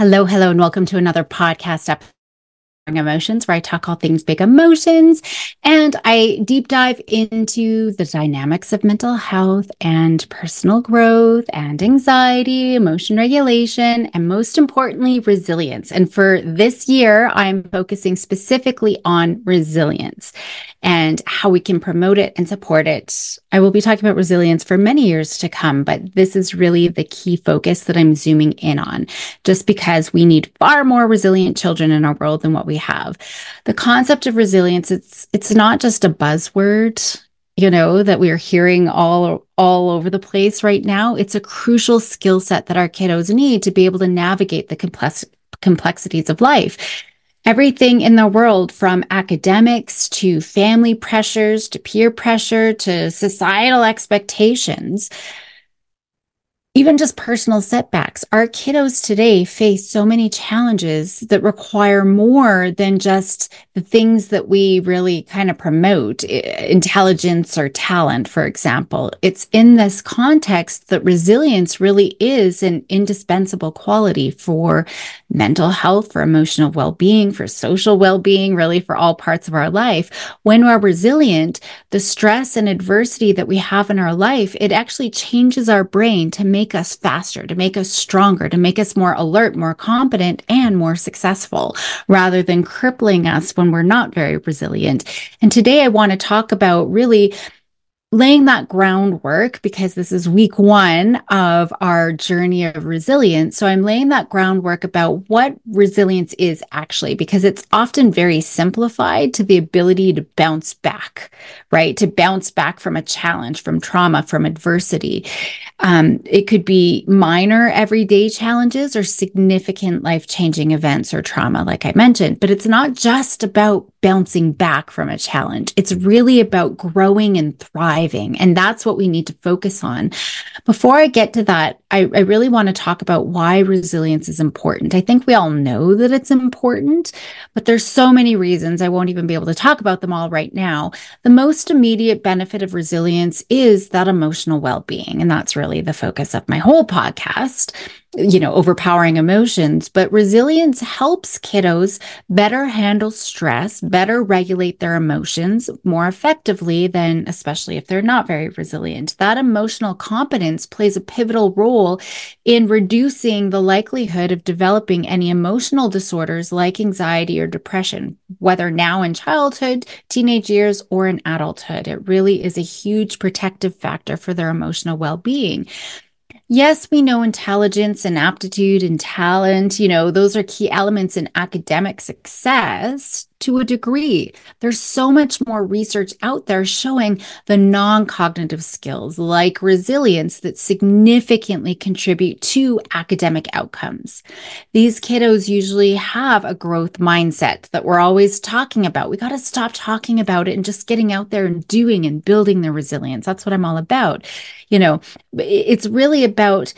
Hello, hello, and welcome to another podcast episode emotions where I talk all things big emotions and I deep dive into the dynamics of mental health and personal growth and anxiety, emotion regulation, and most importantly, resilience. And for this year, I'm focusing specifically on resilience and how we can promote it and support it. I will be talking about resilience for many years to come, but this is really the key focus that I'm zooming in on, just because we need far more resilient children in our world than what we have. The concept of resilience, it's it's not just a buzzword you know that we are hearing all all over the place right now it's a crucial skill set that our kiddos need to be able to navigate the complex complexities of life everything in the world from academics to family pressures to peer pressure to societal expectations even just personal setbacks. Our kiddos today face so many challenges that require more than just the things that we really kind of promote, intelligence or talent, for example. It's in this context that resilience really is an indispensable quality for mental health, for emotional well being, for social well being, really for all parts of our life. When we're resilient, the stress and adversity that we have in our life, it actually changes our brain to make make us faster, to make us stronger, to make us more alert, more competent, and more successful, rather than crippling us when we're not very resilient. And today I want to talk about really laying that groundwork because this is week one of our journey of resilience. So I'm laying that groundwork about what resilience is actually, because it's often very simplified to the ability to bounce back, right? To bounce back from a challenge, from trauma, from adversity. Um, it could be minor everyday challenges or significant life changing events or trauma, like I mentioned, but it's not just about bouncing back from a challenge. It's really about growing and thriving. And that's what we need to focus on. Before I get to that, I, I, really want to talk about why resilience is important. I think we all know that it's important, but there's so many reasons. I won't even be able to talk about them all right now. The most immediate benefit of resilience is that emotional well-being. And that's really the focus of my whole podcast you know, overpowering emotions, but resilience helps kiddos better handle stress, better regulate their emotions more effectively than, especially if they're not very resilient. That emotional competence plays a pivotal role in reducing the likelihood of developing any emotional disorders like anxiety or depression, whether now in childhood, teenage years, or in adulthood. It really is a huge protective factor for their emotional well being. Yes, we know intelligence and aptitude and talent, you know, those are key elements in academic success to a degree. There's so much more research out there showing the non cognitive skills like resilience that significantly contribute to academic outcomes. These kiddos usually have a growth mindset that we're always talking about. We got to stop talking about it and just getting out there and doing and building their resilience. That's what I'm all about. You know, it's really about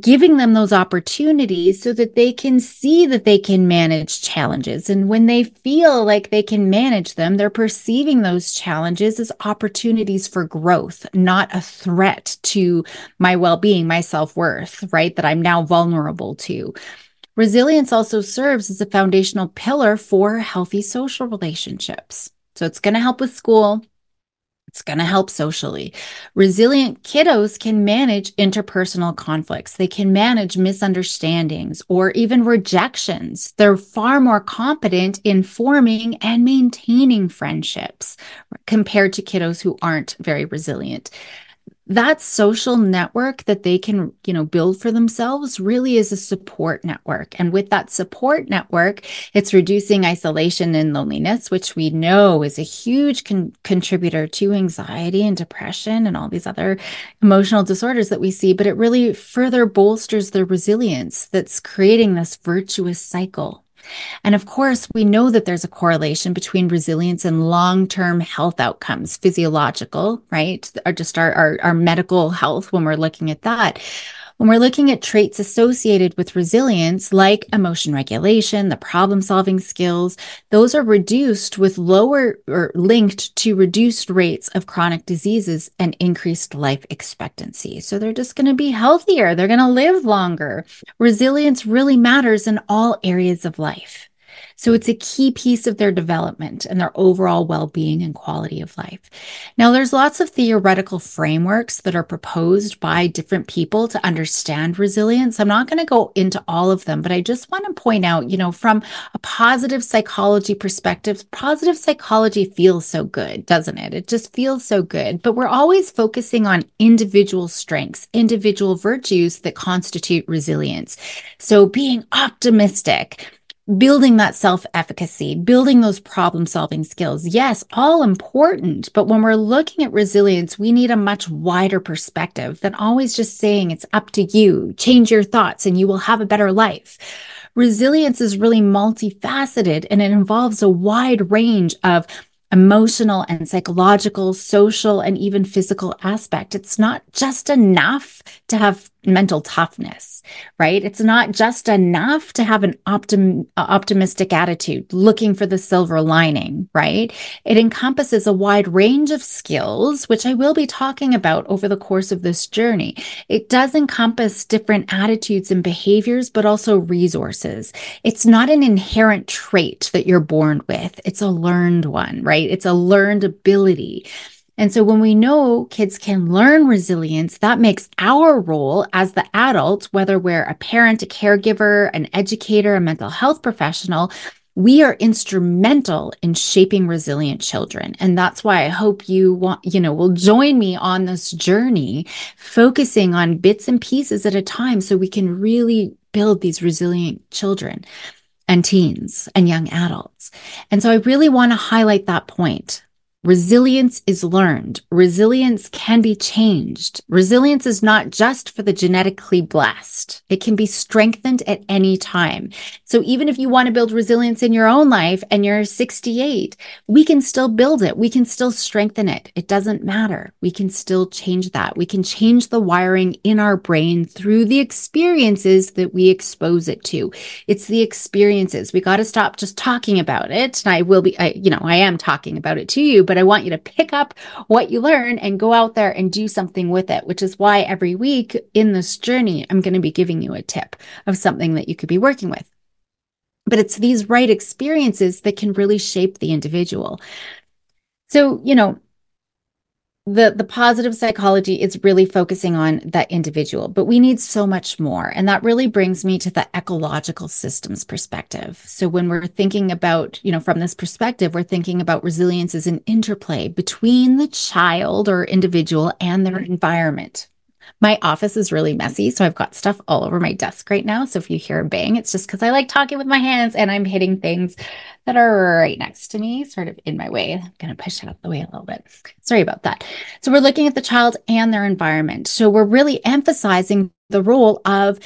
giving them those opportunities so that they can see that they can manage challenges. And when they feel like they can manage them, they're perceiving those challenges as opportunities for growth, not a threat to my well being, my self worth, right? That I'm now vulnerable to. Resilience also serves as a foundational pillar for healthy social relationships. So it's going to help with school. It's going to help socially. Resilient kiddos can manage interpersonal conflicts. They can manage misunderstandings or even rejections. They're far more competent in forming and maintaining friendships compared to kiddos who aren't very resilient that social network that they can you know build for themselves really is a support network. And with that support network it's reducing isolation and loneliness which we know is a huge con- contributor to anxiety and depression and all these other emotional disorders that we see. But it really further bolsters the resilience that's creating this virtuous cycle and of course, we know that there's a correlation between resilience and long-term health outcomes, physiological, right? Or just our, our, our medical health when we're looking at that. When we're looking at traits associated with resilience, like emotion regulation, the problem solving skills, those are reduced with lower or linked to reduced rates of chronic diseases and increased life expectancy. So they're just going to be healthier. They're going to live longer. Resilience really matters in all areas of life. So it's a key piece of their development and their overall well being and quality of life. Now, there's lots of theoretical frameworks that are proposed by different people to understand resilience. I'm not going to go into all of them, but I just want to point out, you know, from a positive psychology perspective, positive psychology feels so good, doesn't it? It just feels so good. But we're always focusing on individual strengths, individual virtues that constitute resilience. So being optimistic, building that self efficacy, building those problem solving skills. Yes, all important. But when we're looking at resilience, we need a much wider perspective than always just saying it's up to you, change your thoughts, and you will have a better life. Resilience is really multifaceted and it involves a wide range of emotional and psychological, social, and even physical aspect. It's not just enough to have mental toughness, right? It's not just enough to have an optim- uh, optimistic attitude, looking for the silver lining, right? It encompasses a wide range of skills, which I will be talking about over the course of this journey. It does encompass different attitudes and behaviors, but also resources. It's not an inherent trait that you're born with. It's a learned one, right? It's a learned ability. And so when we know kids can learn resilience, that makes our role as the adult, whether we're a parent, a caregiver, an educator, a mental health professional, we are instrumental in shaping resilient children. And that's why I hope you want, you know, will join me on this journey, focusing on bits and pieces at a time so we can really build these resilient children and teens and young adults. And so I really want to highlight that point Resilience is learned. Resilience can be changed. Resilience is not just for the genetically blessed. It can be strengthened at any time. So even if you want to build resilience in your own life and you're 68, we can still build it. We can still strengthen it. It doesn't matter. We can still change that. We can change the wiring in our brain through the experiences that we expose it to. It's the experiences. We got to stop just talking about it. And I will be, I, you know, I am talking about it to you but I want you to pick up what you learn and go out there and do something with it, which is why every week in this journey, I'm going to be giving you a tip of something that you could be working with. But it's these right experiences that can really shape the individual. So, you know, the the positive psychology is really focusing on that individual but we need so much more. And that really brings me to the ecological systems perspective. So when we're thinking about you know from this perspective we're thinking about resilience as an interplay between the child or individual and their environment my office is really messy, so I've got stuff all over my desk right now. So if you hear a bang, it's just because I like talking with my hands and I'm hitting things that are right next to me, sort of in my way. I'm going to push it out the way a little bit. Sorry about that. So we're looking at the child and their environment. So we're really emphasizing the role of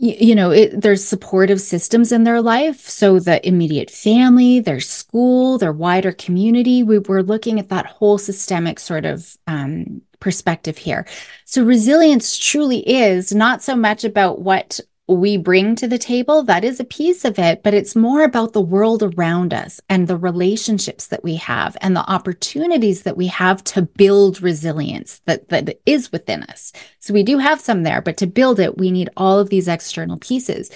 you know it, there's supportive systems in their life so the immediate family their school their wider community we were looking at that whole systemic sort of um, perspective here. So resilience truly is not so much about what we bring to the table. That is a piece of it, but it's more about the world around us and the relationships that we have and the opportunities that we have to build resilience that, that is within us. So we do have some there, but to build it, we need all of these external pieces.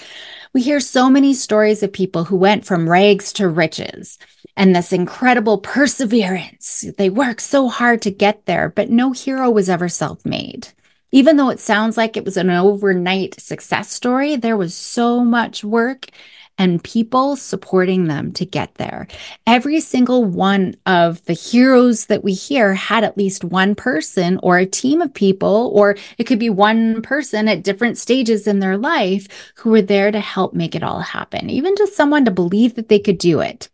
We hear so many stories of people who went from rags to riches and this incredible perseverance. They work so hard to get there, but no hero was ever self made. Even though it sounds like it was an overnight success story, there was so much work and people supporting them to get there. Every single one of the heroes that we hear had at least one person or a team of people, or it could be one person at different stages in their life who were there to help make it all happen, even just someone to believe that they could do it.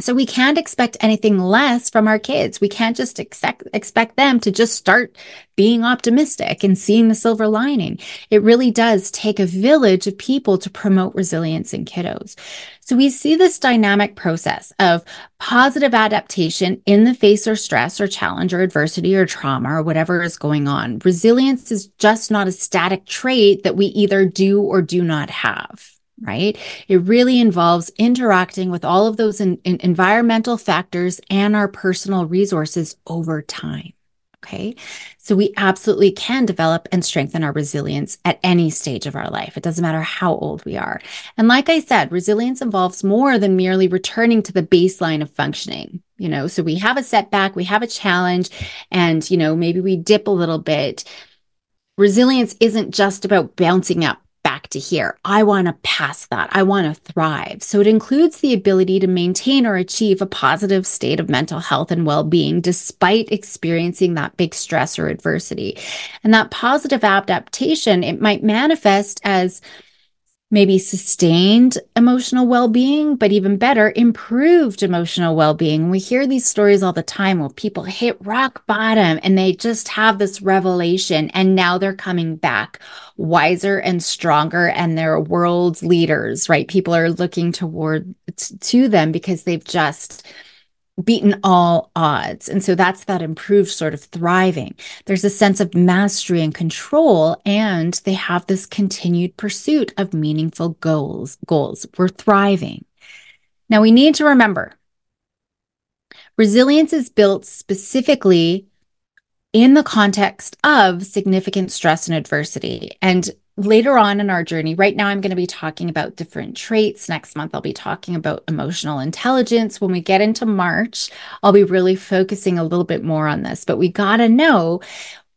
So we can't expect anything less from our kids. We can't just expect expect them to just start being optimistic and seeing the silver lining. It really does take a village of people to promote resilience in kiddos. So we see this dynamic process of positive adaptation in the face of stress or challenge or adversity or trauma or whatever is going on. Resilience is just not a static trait that we either do or do not have right? It really involves interacting with all of those in, in environmental factors and our personal resources over time. Okay. So we absolutely can develop and strengthen our resilience at any stage of our life. It doesn't matter how old we are. And like I said, resilience involves more than merely returning to the baseline of functioning. You know, so we have a setback, we have a challenge, and, you know, maybe we dip a little bit. Resilience isn't just about bouncing up back to here. I want to pass that. I want to thrive. So it includes the ability to maintain or achieve a positive state of mental health and well being despite experiencing that big stress or adversity. And that positive adaptation, it might manifest as maybe sustained emotional well being, but even better, improved emotional well being. We hear these stories all the time where people hit rock bottom and they just have this revelation and now they're coming back wiser and stronger and they're world's leaders, right? People are looking toward to them because they've just beaten all odds. And so that's that improved sort of thriving. There's a sense of mastery and control, and they have this continued pursuit of meaningful goals. Goals. We're thriving. Now we need to remember resilience is built specifically in the context of significant stress and adversity. And later on in our journey, right now, I'm going to be talking about different traits. Next month, I'll be talking about emotional intelligence. When we get into March, I'll be really focusing a little bit more on this. But we got to know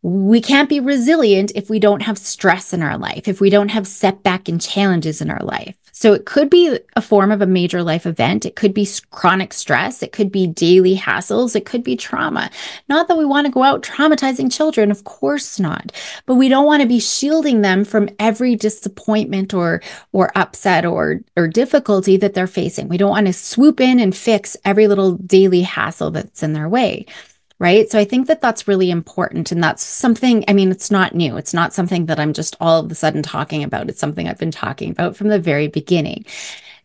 we can't be resilient if we don't have stress in our life, if we don't have setback and challenges in our life. So it could be a form of a major life event. It could be chronic stress. It could be daily hassles. It could be trauma. Not that we want to go out traumatizing children, of course not. But we don't want to be shielding them from every disappointment or or upset or or difficulty that they're facing. We don't want to swoop in and fix every little daily hassle that's in their way right? So I think that that's really important. And that's something, I mean, it's not new. It's not something that I'm just all of a sudden talking about. It's something I've been talking about from the very beginning.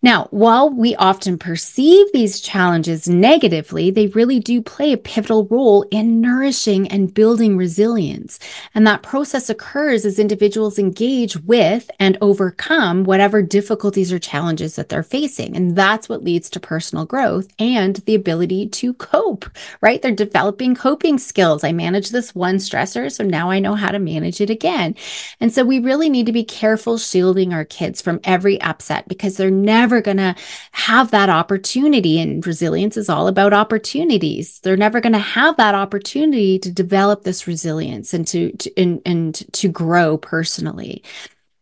Now, while we often perceive these challenges negatively, they really do play a pivotal role in nourishing and building resilience. And that process occurs as individuals engage with and overcome whatever difficulties or challenges that they're facing. And that's what leads to personal growth and the ability to cope, right? They're developing coping skills. I manage this one stressor, so now I know how to manage it again. And so we really need to be careful shielding our kids from every upset because they're never never going to have that opportunity. And resilience is all about opportunities. They're never going to have that opportunity to develop this resilience and to, to and, and to grow personally.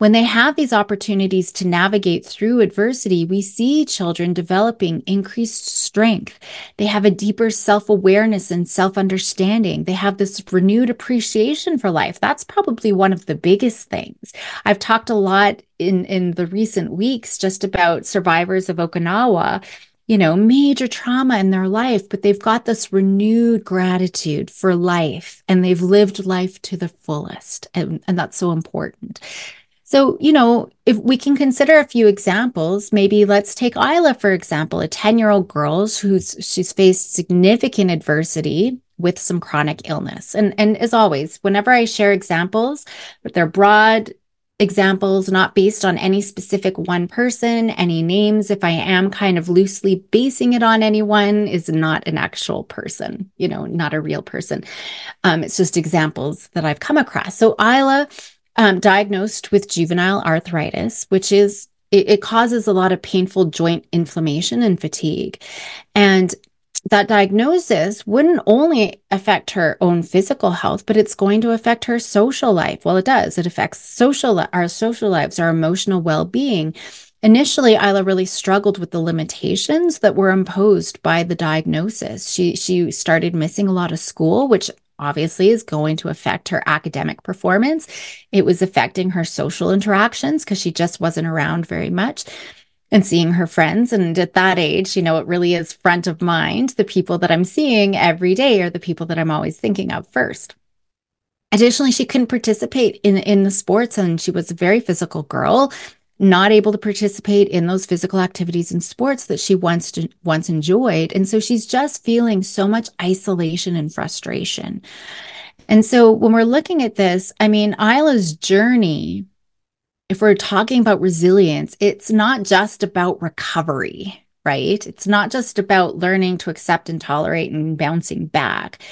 When they have these opportunities to navigate through adversity, we see children developing increased strength. They have a deeper self awareness and self understanding. They have this renewed appreciation for life. That's probably one of the biggest things. I've talked a lot in, in the recent weeks just about survivors of Okinawa you know, major trauma in their life, but they've got this renewed gratitude for life and they've lived life to the fullest. And, and that's so important. So, you know, if we can consider a few examples, maybe let's take Isla, for example, a 10 year old girl who's she's faced significant adversity with some chronic illness. And, and as always, whenever I share examples, but they're broad examples, not based on any specific one person, any names. If I am kind of loosely basing it on anyone, is not an actual person, you know, not a real person. Um, it's just examples that I've come across. So Isla um, diagnosed with juvenile arthritis, which is it, it causes a lot of painful joint inflammation and fatigue. And that diagnosis wouldn't only affect her own physical health, but it's going to affect her social life. Well, it does. It affects social our social lives, our emotional well-being. Initially, Isla really struggled with the limitations that were imposed by the diagnosis. She she started missing a lot of school, which obviously is going to affect her academic performance. It was affecting her social interactions because she just wasn't around very much. and seeing her friends. And at that age, you know, it really is front of mind. The people that I'm seeing every day are the people that I'm always thinking of first. Additionally, she couldn't participate in, in the sports and she was a very physical girl, not able to participate in those physical activities and sports that she once once enjoyed. And so she's just feeling so much isolation and frustration. And so when we're looking at this, I mean, Isla's journey, if we're talking about resilience, it's not just about recovery, right? It's not just about learning to accept and tolerate and bouncing back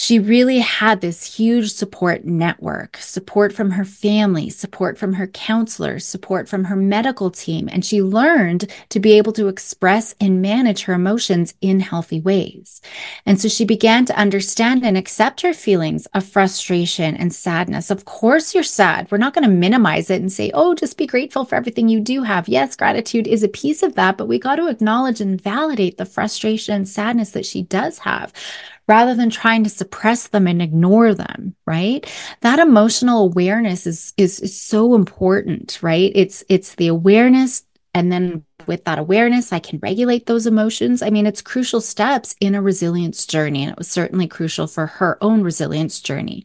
she really had this huge support network support from her family, support from her counselors, support from her medical team. And she learned to be able to express and manage her emotions in healthy ways. And so she began to understand and accept her feelings of frustration and sadness. Of course, you're sad. We're not going to minimize it and say, oh, just be grateful for everything you do have. Yes, gratitude is a piece of that, but we got to acknowledge and validate the frustration and sadness that she does have rather than trying to suppress them and ignore them right? That emotional awareness is, is is so important right? It's it's the awareness and then with that awareness i can regulate those emotions. I mean it's crucial steps in a resilience journey and it was certainly crucial for her own resilience journey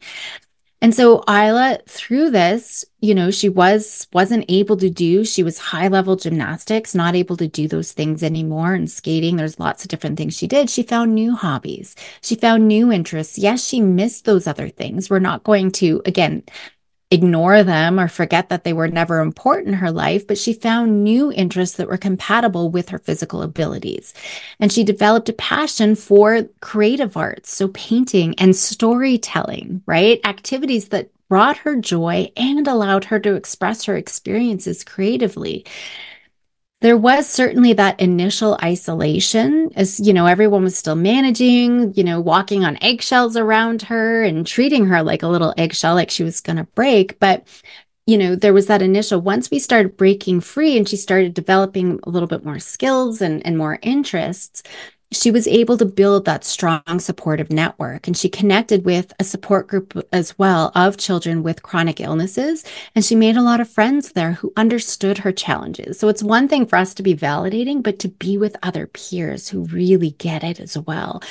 and so Isla, through this, you know, she was wasn't able to do. She was high level gymnastics, not able to do those things anymore. And skating, there's lots of different things she did. She found new hobbies. She found new interests. Yes, she missed those other things. We're not going to again ignore them or forget that they were never important in her life, but she found new interests that were compatible with her physical abilities. And she developed a passion for creative arts, so painting and storytelling, right? Activities that brought her joy and allowed her to express her experiences creatively there was certainly that initial isolation as you know everyone was still managing you know walking on eggshells around her and treating her like a little eggshell like she was going to break. But you know there was that initial once we started breaking free and she started developing a little bit more skills and, and more interests she was able to build that strong supportive network and she connected with a support group as well of children with chronic illnesses and she made a lot of friends there who understood her challenges so it's one thing for us to be validating but to be with other peers who really get it as well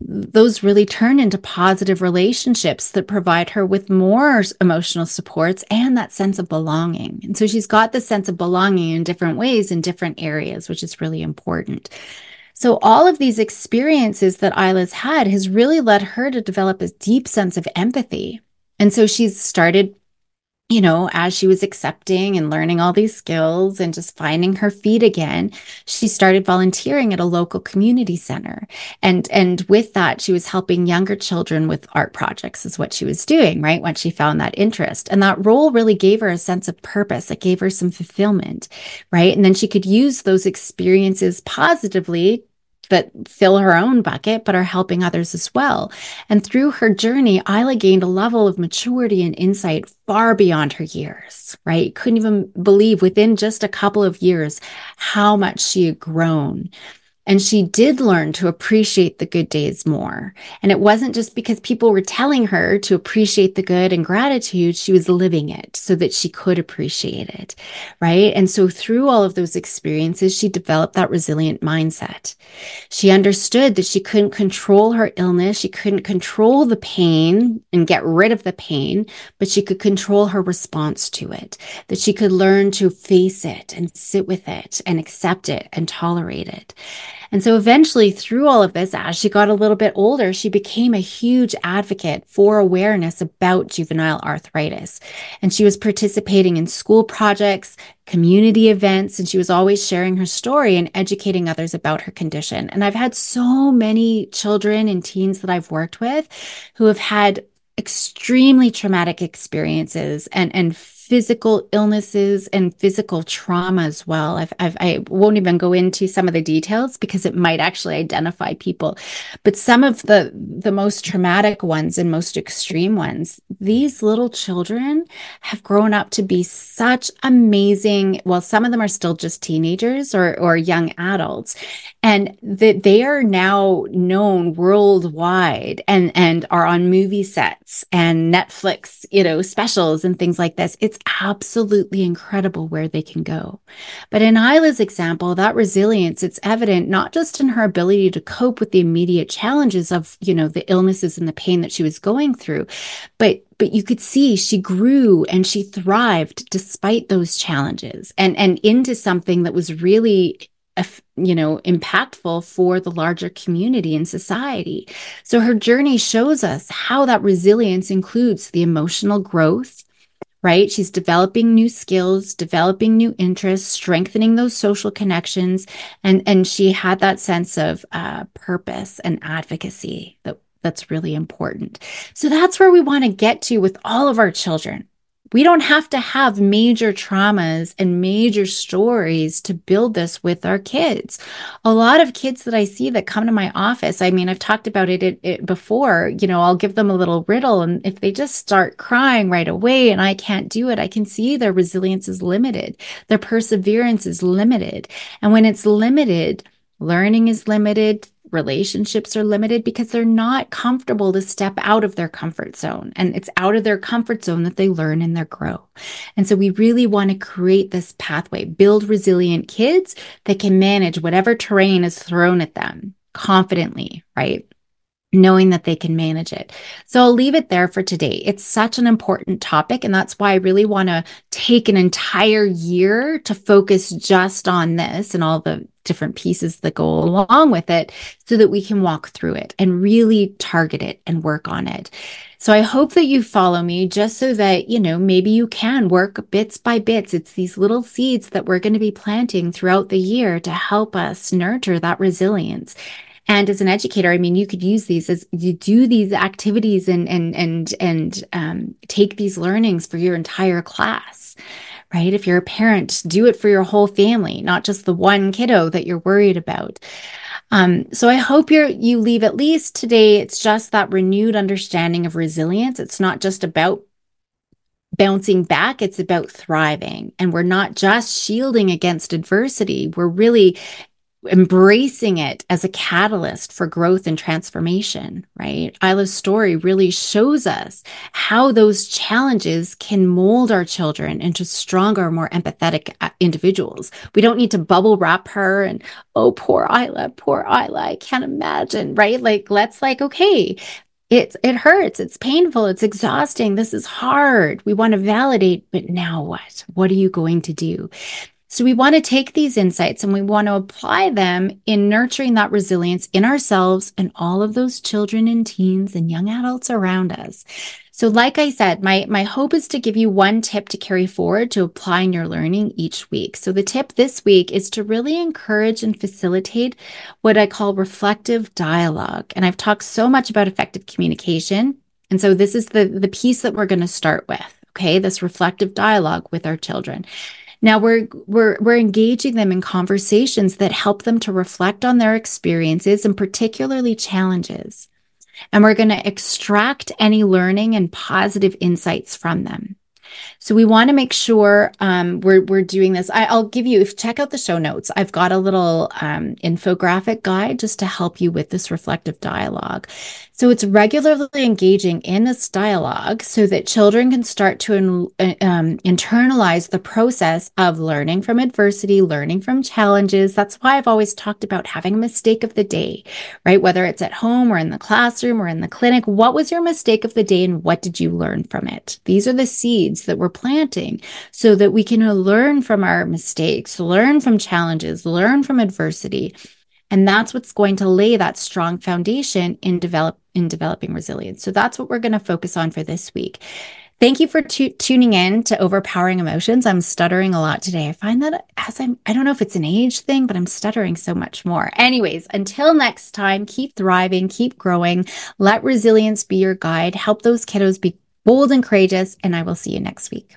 those really turn into positive relationships that provide her with more emotional supports and that sense of belonging. And so she's got the sense of belonging in different ways in different areas, which is really important. So all of these experiences that Isla's had has really led her to develop a deep sense of empathy. And so she's started you know, as she was accepting and learning all these skills and just finding her feet again, she started volunteering at a local community center. And and with that, she was helping younger children with art projects is what she was doing, right? Once she found that interest. And that role really gave her a sense of purpose. It gave her some fulfillment, right? And then she could use those experiences positively that fill her own bucket, but are helping others as well. And through her journey, Isla gained a level of maturity and insight far beyond her years, right? Couldn't even believe within just a couple of years how much she had grown. And she did learn to appreciate the good days more. And it wasn't just because people were telling her to appreciate the good and gratitude, she was living it so that she could appreciate it. Right. And so through all of those experiences, she developed that resilient mindset. She understood that she couldn't control her illness. She couldn't control the pain and get rid of the pain, but she could control her response to it, that she could learn to face it and sit with it and accept it and tolerate it. And so eventually, through all of this, as she got a little bit older, she became a huge advocate for awareness about juvenile arthritis. And she was participating in school projects, community events, and she was always sharing her story and educating others about her condition. And I've had so many children and teens that I've worked with who have had extremely traumatic experiences and, and physical illnesses and physical trauma as well. I've, I've, I won't even go into some of the details because it might actually identify people. But some of the the most traumatic ones and most extreme ones, these little children have grown up to be such amazing. Well, some of them are still just teenagers or or young adults, and that they are now known worldwide and and are on movie sets and Netflix, you know, specials and things like this. It's it's absolutely incredible where they can go. But in Isla's example, that resilience, it's evident not just in her ability to cope with the immediate challenges of, you know, the illnesses and the pain that she was going through, but but you could see she grew and she thrived despite those challenges and and into something that was really you know impactful for the larger community and society so her journey shows us how that resilience includes the emotional growth right? She's developing new skills developing new interests strengthening those social connections and and she had that sense of uh, purpose and advocacy that that's really important. So that's where we want to get to with all of our children we don't have to have major traumas and major stories to build this with our kids. A lot of kids that I see that come to my office, I mean, I've talked about it, it, it, before, you know, I'll give them a little riddle. And if they just start crying right away and I can't do it, I can see their resilience is limited, their perseverance is limited. And when it's limited, learning is limited, relationships are limited because they're not comfortable to step out of their comfort zone. And it's out of their comfort zone that they learn and they grow. And so we really want to create this pathway, build resilient kids that can manage whatever terrain is thrown at them confidently, right? Knowing that they can manage it. So I'll leave it there for today. It's such an important topic. And that's why I really want to take an entire year to focus just on this and all the different pieces that go along with it so that we can walk through it and really target it and work on it. So I hope that you follow me just so that, you know, maybe you can work bits by bits. It's these little seeds that we're going to be planting throughout the year to help us nurture that resilience. And as an educator, I mean, you could use these as you do these activities and and and and um, take these learnings for your entire class right? If you're a parent, do it for your whole family, not just the one kiddo that you're worried about. Um, so I hope you you leave at least today. It's just that renewed understanding of resilience. It's not just about bouncing back, it's about thriving. And we're not just shielding against adversity. We're really embracing it as a catalyst for growth and transformation, right? Isla's story really shows us how those challenges can mold our children into stronger, more empathetic uh, individuals. We don't need to bubble wrap her and, oh, poor Isla, poor Isla, I can't imagine, right? Like, let's like, okay, it's it hurts it's painful it's exhausting this is hard we want to validate but now what what are you going to do so we want to take these insights and we want to apply them in nurturing that resilience in ourselves and all of those children and teens and young adults around us. So like I said, my my hope is to give you one tip to carry forward to apply in your learning each week. So the tip this week is to really encourage and facilitate what I call reflective dialogue. And I've talked so much about effective communication, and so this is the the piece that we're going to start with, okay? This reflective dialogue with our children. Now we're we're we're engaging them in conversations that help them to reflect on their experiences and particularly challenges. And we're going to extract any learning and positive insights from them. So we want to make sure um, we're we're doing this. I, will give you if check out the show notes. I've got a little um, infographic guide just to help you with this reflective dialogue. So it's regularly engaging in this dialogue so that children can start to um, internalize the process of learning from adversity, learning from challenges. That's why I've always talked about having a mistake of the day, right? Whether it's at home or in the classroom or in the clinic, what was your mistake of the day and what did you learn from it? These are the seeds that we're planting so that we can learn from our mistakes, learn from challenges, learn from adversity. And that's what's going to lay that strong foundation in develop in developing resilience. So that's what we're going to focus on for this week. Thank you for t- tuning in to Overpowering Emotions. I'm stuttering a lot today. I find that as I'm, I don't know if it's an age thing, but I'm stuttering so much more. Anyways, until next time, keep thriving, keep growing. Let resilience be your guide. Help those kiddos be bold and courageous, and I will see you next week.